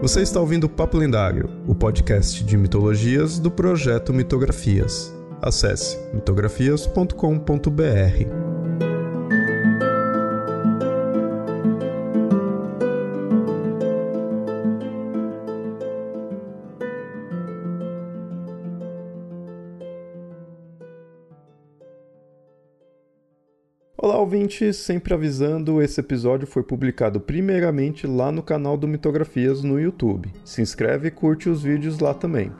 Você está ouvindo Papo Lendário, o podcast de mitologias do projeto Mitografias. Acesse mitografias.com.br. Olá, ouvintes! Sempre avisando, esse episódio foi publicado primeiramente lá no canal do Mitografias no YouTube. Se inscreve e curte os vídeos lá também.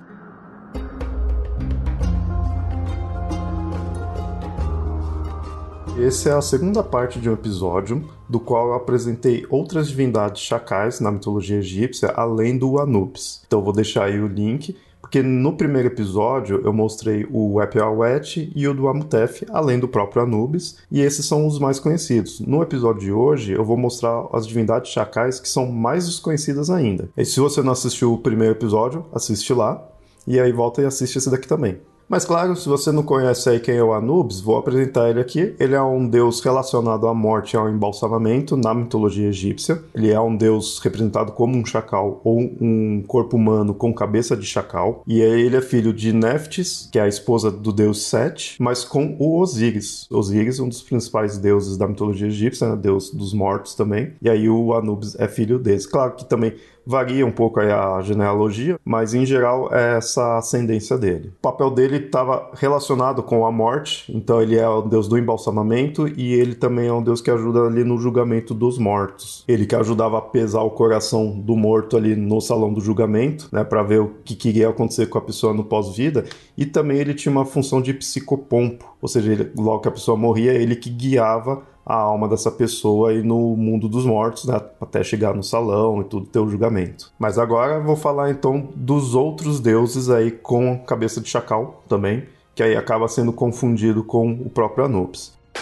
Essa é a segunda parte de um episódio do qual eu apresentei outras divindades chacais na mitologia egípcia, além do Anubis. Então vou deixar aí o link porque no primeiro episódio eu mostrei o Epiawet e o do Amutef, além do próprio Anubis, e esses são os mais conhecidos. No episódio de hoje eu vou mostrar as divindades chacais que são mais desconhecidas ainda. E se você não assistiu o primeiro episódio, assiste lá, e aí volta e assiste esse daqui também. Mas claro, se você não conhece aí quem é o Anubis, vou apresentar ele aqui. Ele é um deus relacionado à morte e ao embalsamamento na mitologia egípcia. Ele é um deus representado como um chacal ou um corpo humano com cabeça de chacal. E ele é filho de Neftis, que é a esposa do deus Set, mas com o Osíris. Osíris, um dos principais deuses da mitologia egípcia, né? deus dos mortos também. E aí o Anubis é filho desse. Claro que também Varia um pouco a genealogia, mas em geral é essa ascendência dele. O papel dele estava relacionado com a morte, então ele é o deus do embalsamamento e ele também é um deus que ajuda ali no julgamento dos mortos. Ele que ajudava a pesar o coração do morto ali no salão do julgamento, né, para ver o que queria acontecer com a pessoa no pós-vida, e também ele tinha uma função de psicopompo, ou seja, ele, logo que a pessoa morria, ele que guiava a alma dessa pessoa aí no mundo dos mortos, né? até chegar no salão e tudo ter o julgamento. Mas agora vou falar então dos outros deuses aí com cabeça de chacal também, que aí acaba sendo confundido com o próprio Anubis. A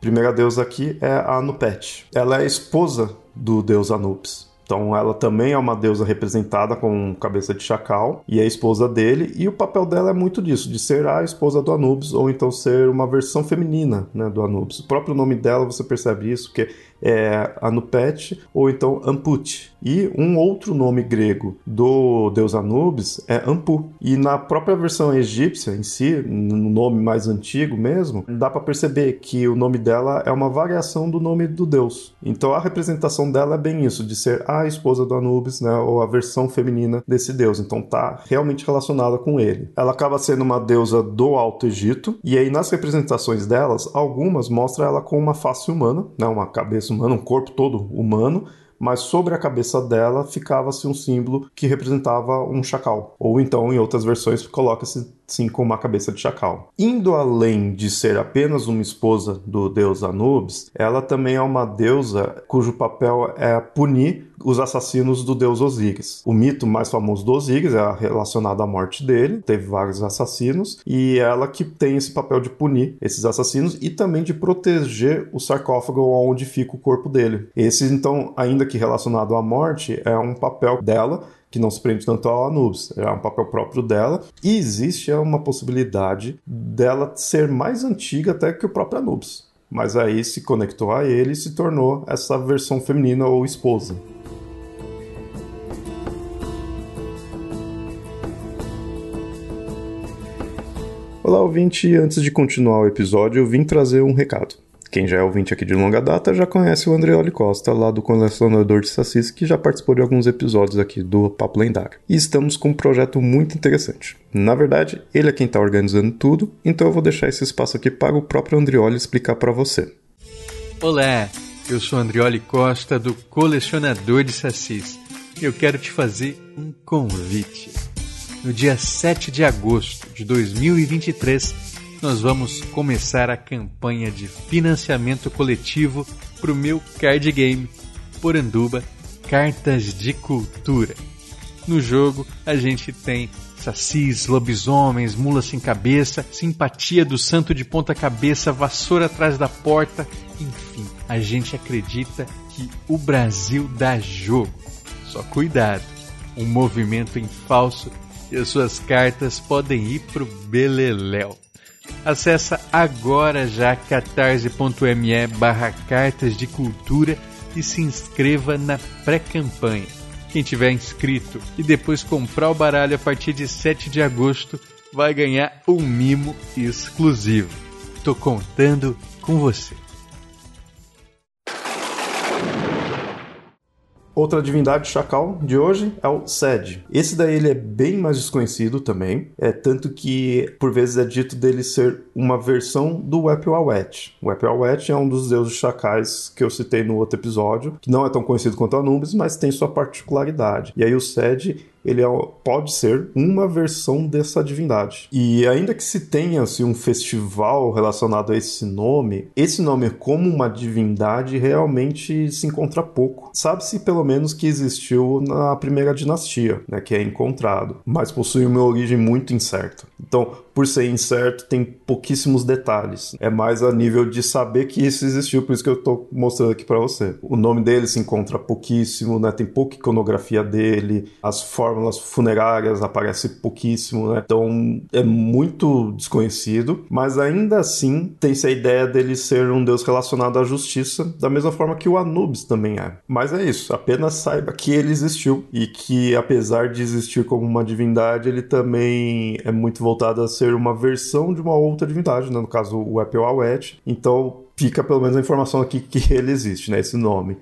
primeira deusa aqui é a Anupet. Ela é esposa do deus Anubis. Então ela também é uma deusa representada com cabeça de chacal e é esposa dele, e o papel dela é muito disso, de ser a esposa do Anubis ou então ser uma versão feminina né, do Anubis. O próprio nome dela você percebe isso, porque é Anupet ou então Amput. E um outro nome grego do deus Anubis é Ampu. E na própria versão egípcia em si, no nome mais antigo mesmo, dá para perceber que o nome dela é uma variação do nome do deus. Então a representação dela é bem isso, de ser a esposa do Anubis, né, ou a versão feminina desse deus. Então tá realmente relacionada com ele. Ela acaba sendo uma deusa do Alto Egito, e aí nas representações delas, algumas mostram ela com uma face humana, né, uma cabeça humano, um corpo todo humano, mas sobre a cabeça dela ficava-se um símbolo que representava um chacal. Ou então, em outras versões, coloca-se sim com uma cabeça de chacal. Indo além de ser apenas uma esposa do deus Anubis, ela também é uma deusa cujo papel é punir os assassinos do deus Osíris. O mito mais famoso do Osíris é relacionado à morte dele, teve vários assassinos, e ela que tem esse papel de punir esses assassinos e também de proteger o sarcófago onde fica o corpo dele. Esse, então, ainda que relacionado à morte, é um papel dela que não se prende tanto ao Anubis, é um papel próprio dela, e existe uma possibilidade dela ser mais antiga até que o próprio Anubis. Mas aí se conectou a ele e se tornou essa versão feminina ou esposa. Olá, ouvinte. Antes de continuar o episódio, eu vim trazer um recado. Quem já é ouvinte aqui de longa data já conhece o Andreoli Costa, lá do Colecionador de Sacis, que já participou de alguns episódios aqui do Papo Lendário. E estamos com um projeto muito interessante. Na verdade, ele é quem está organizando tudo, então eu vou deixar esse espaço aqui para o próprio Andrioli explicar para você. Olá, eu sou Andrioli Costa, do Colecionador de Sacis. Eu quero te fazer um convite no dia 7 de agosto de 2023, nós vamos começar a campanha de financiamento coletivo para o meu card game Poranduba Cartas de Cultura. No jogo, a gente tem sacis, lobisomens, mula sem cabeça, simpatia do santo de ponta cabeça, vassoura atrás da porta, enfim, a gente acredita que o Brasil dá jogo. Só cuidado, um movimento em falso e as suas cartas podem ir pro beleléu. Acesse agora já catarse.me barra cartas de cultura e se inscreva na pré-campanha. Quem tiver inscrito e depois comprar o baralho a partir de 7 de agosto vai ganhar um mimo exclusivo. Tô contando com você. Outra divindade chacal de hoje é o Sed. Esse daí ele é bem mais desconhecido também, é tanto que por vezes é dito dele ser uma versão do Wet. O Wet é um dos deuses chacais que eu citei no outro episódio, que não é tão conhecido quanto Anubis, mas tem sua particularidade. E aí o Sed ele é, pode ser uma versão dessa divindade. E ainda que se tenha assim, um festival relacionado a esse nome, esse nome como uma divindade realmente se encontra pouco. Sabe-se pelo menos que existiu na primeira dinastia, né, que é encontrado, mas possui uma origem muito incerta. Então, por ser incerto, tem pouquíssimos detalhes. É mais a nível de saber que isso existiu, por isso que eu estou mostrando aqui para você. O nome dele se encontra pouquíssimo, né? Tem pouca iconografia dele, as fórmulas funerárias aparecem pouquíssimo, né? Então é muito desconhecido, mas ainda assim tem-se a ideia dele ser um deus relacionado à justiça, da mesma forma que o Anubis também é. Mas é isso, apenas saiba que ele existiu e que apesar de existir como uma divindade, ele também é muito voltado a ser uma versão de uma outra divindade, né? no caso o Apple. Então fica pelo menos a informação aqui que ele existe, né? esse nome.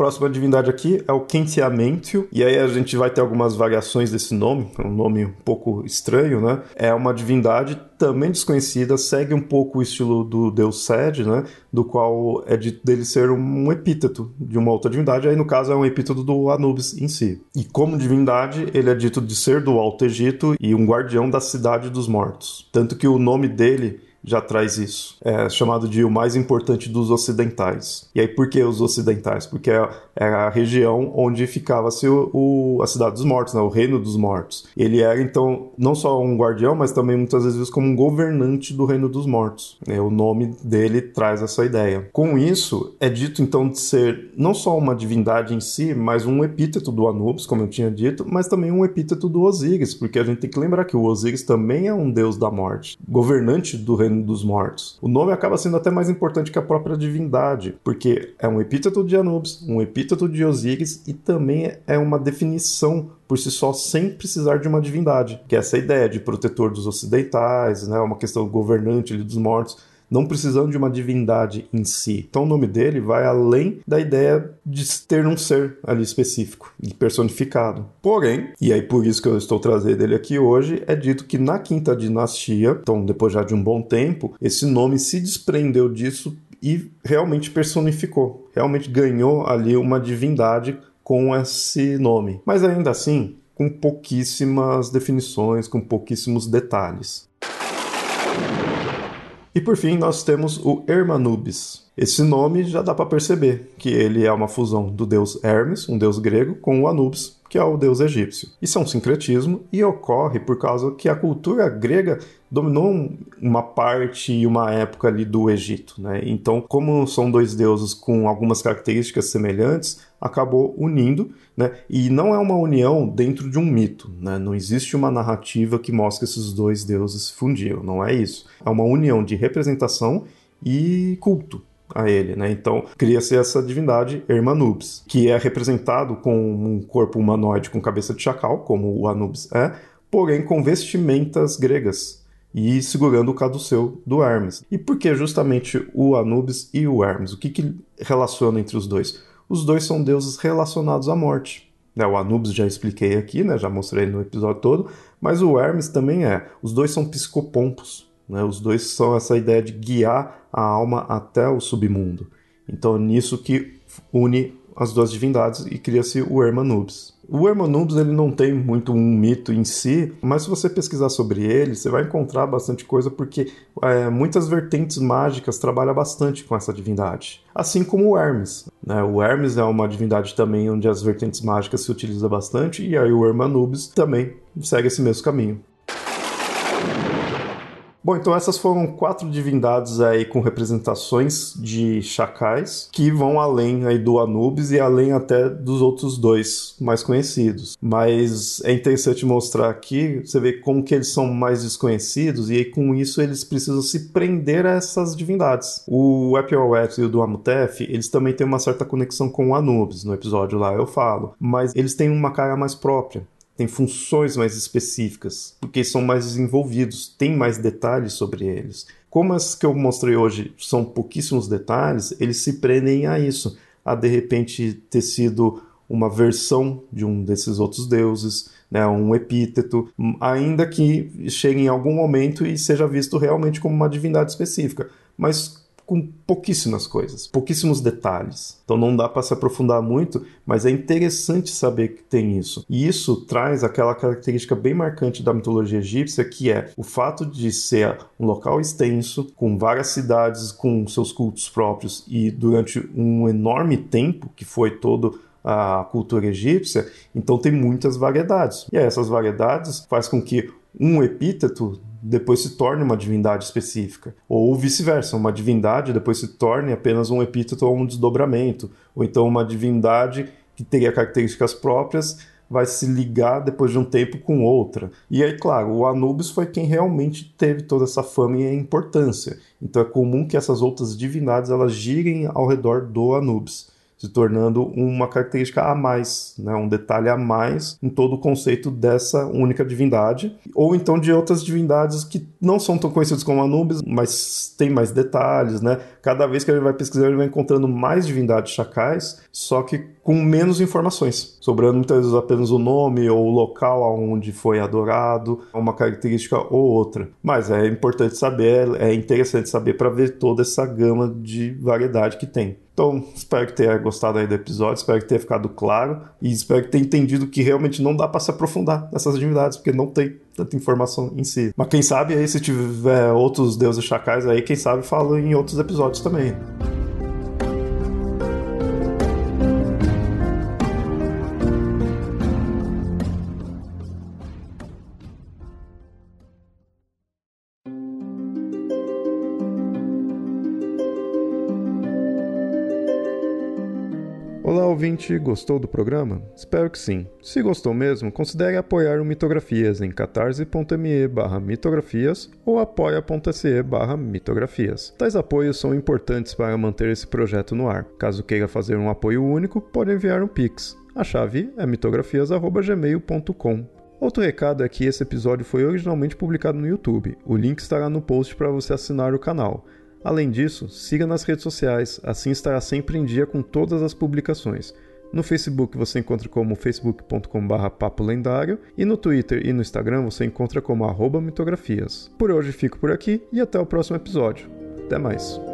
Próxima divindade aqui é o Quentiamentio, e aí a gente vai ter algumas variações desse nome, é um nome um pouco estranho, né? É uma divindade também desconhecida, segue um pouco o estilo do deus Sed, né? Do qual é dito dele ser um epíteto de uma outra divindade, aí no caso é um epíteto do Anubis em si. E como divindade, ele é dito de ser do Alto Egito e um guardião da cidade dos mortos. Tanto que o nome dele já traz isso. É chamado de o mais importante dos ocidentais. E aí, por que os ocidentais? Porque é, é a região onde ficava-se o, o, a cidade dos mortos, né? o reino dos mortos. Ele era, então, não só um guardião, mas também muitas vezes como um governante do reino dos mortos. É, o nome dele traz essa ideia. Com isso, é dito, então, de ser não só uma divindade em si, mas um epíteto do Anubis, como eu tinha dito, mas também um epíteto do Osíris, porque a gente tem que lembrar que o Osíris também é um deus da morte, governante do reino reino dos mortos. O nome acaba sendo até mais importante que a própria divindade, porque é um epíteto de Anubis, um epíteto de Osíris e também é uma definição por si só sem precisar de uma divindade, que é essa ideia de protetor dos ocidentais, né, uma questão governante dos mortos não precisando de uma divindade em si. Então o nome dele vai além da ideia de ter um ser ali específico e personificado. Porém, e aí por isso que eu estou trazendo ele aqui hoje, é dito que na quinta dinastia, então depois já de um bom tempo, esse nome se desprendeu disso e realmente personificou, realmente ganhou ali uma divindade com esse nome. Mas ainda assim, com pouquíssimas definições, com pouquíssimos detalhes. E por fim, nós temos o Hermanubis. Esse nome já dá para perceber que ele é uma fusão do deus Hermes, um deus grego, com o Anubis, que é o deus egípcio. Isso é um sincretismo e ocorre por causa que a cultura grega dominou uma parte e uma época ali do Egito, né? Então, como são dois deuses com algumas características semelhantes, acabou unindo, né? E não é uma união dentro de um mito, né? Não existe uma narrativa que mostre que esses dois deuses se fundiram, não é isso. É uma união de representação e culto a ele, né? Então cria-se essa divindade Hermanubis, que é representado com um corpo humanoide com cabeça de chacal, como o Anubis é, porém com vestimentas gregas e segurando o caduceu do Hermes. E por que justamente o Anubis e o Hermes? O que, que relaciona entre os dois? Os dois são deuses relacionados à morte. Né? O Anubis já expliquei aqui, né? já mostrei no episódio todo, mas o Hermes também é. Os dois são psicopompos, né? Os dois são essa ideia de guiar a alma até o submundo. Então é nisso que une as duas divindades e cria-se o Hermanubis. O Hermanubis ele não tem muito um mito em si, mas se você pesquisar sobre ele, você vai encontrar bastante coisa porque é, muitas vertentes mágicas trabalham bastante com essa divindade. Assim como o Hermes. Né? O Hermes é uma divindade também onde as vertentes mágicas se utilizam bastante, e aí o Hermanubis também segue esse mesmo caminho. Bom, então essas foram quatro divindades aí com representações de chacais que vão além aí do Anubis e além até dos outros dois mais conhecidos. Mas é interessante mostrar aqui, você vê como que eles são mais desconhecidos e aí com isso eles precisam se prender a essas divindades. O Epiowet e o do Amutef, eles também têm uma certa conexão com o Anubis, no episódio lá eu falo, mas eles têm uma cara mais própria têm funções mais específicas, porque são mais desenvolvidos, tem mais detalhes sobre eles. Como as que eu mostrei hoje são pouquíssimos detalhes, eles se prendem a isso, a de repente ter sido uma versão de um desses outros deuses, né, um epíteto, ainda que chegue em algum momento e seja visto realmente como uma divindade específica. Mas com pouquíssimas coisas, pouquíssimos detalhes. Então não dá para se aprofundar muito, mas é interessante saber que tem isso. E isso traz aquela característica bem marcante da mitologia egípcia, que é o fato de ser um local extenso, com várias cidades com seus cultos próprios e durante um enorme tempo, que foi todo a cultura egípcia, então tem muitas variedades. E essas variedades faz com que um epíteto depois se torne uma divindade específica. Ou vice-versa, uma divindade depois se torne apenas um epíteto ou um desdobramento. Ou então uma divindade que teria características próprias vai se ligar depois de um tempo com outra. E aí, claro, o Anubis foi quem realmente teve toda essa fama e importância. Então é comum que essas outras divindades elas girem ao redor do Anubis se tornando uma característica a mais, né? um detalhe a mais em todo o conceito dessa única divindade, ou então de outras divindades que não são tão conhecidas como Anubis, mas tem mais detalhes, né? Cada vez que ele vai pesquisar, ele vai encontrando mais divindades chacais, só que com menos informações, sobrando muitas vezes apenas o nome ou o local aonde foi adorado, uma característica ou outra. Mas é importante saber, é interessante saber para ver toda essa gama de variedade que tem. Então, espero que tenha gostado aí do episódio, espero que tenha ficado claro e espero que tenha entendido que realmente não dá para se aprofundar nessas divindades, porque não tem tanta informação em si. Mas quem sabe aí, se tiver outros deuses chacais aí, quem sabe falo em outros episódios também. Ouvinte, gostou do programa? Espero que sim. Se gostou mesmo, considere apoiar o Mitografias em catarse.me barra mitografias ou apoia.se barra mitografias. Tais apoios são importantes para manter esse projeto no ar. Caso queira fazer um apoio único, pode enviar um Pix. A chave é mitografias.gmail.com. Outro recado é que esse episódio foi originalmente publicado no YouTube. O link estará no post para você assinar o canal. Além disso, siga nas redes sociais, assim estará sempre em dia com todas as publicações. No Facebook você encontra como facebook.com.br papo lendário e no Twitter e no Instagram você encontra como arroba mitografias. Por hoje fico por aqui e até o próximo episódio. Até mais!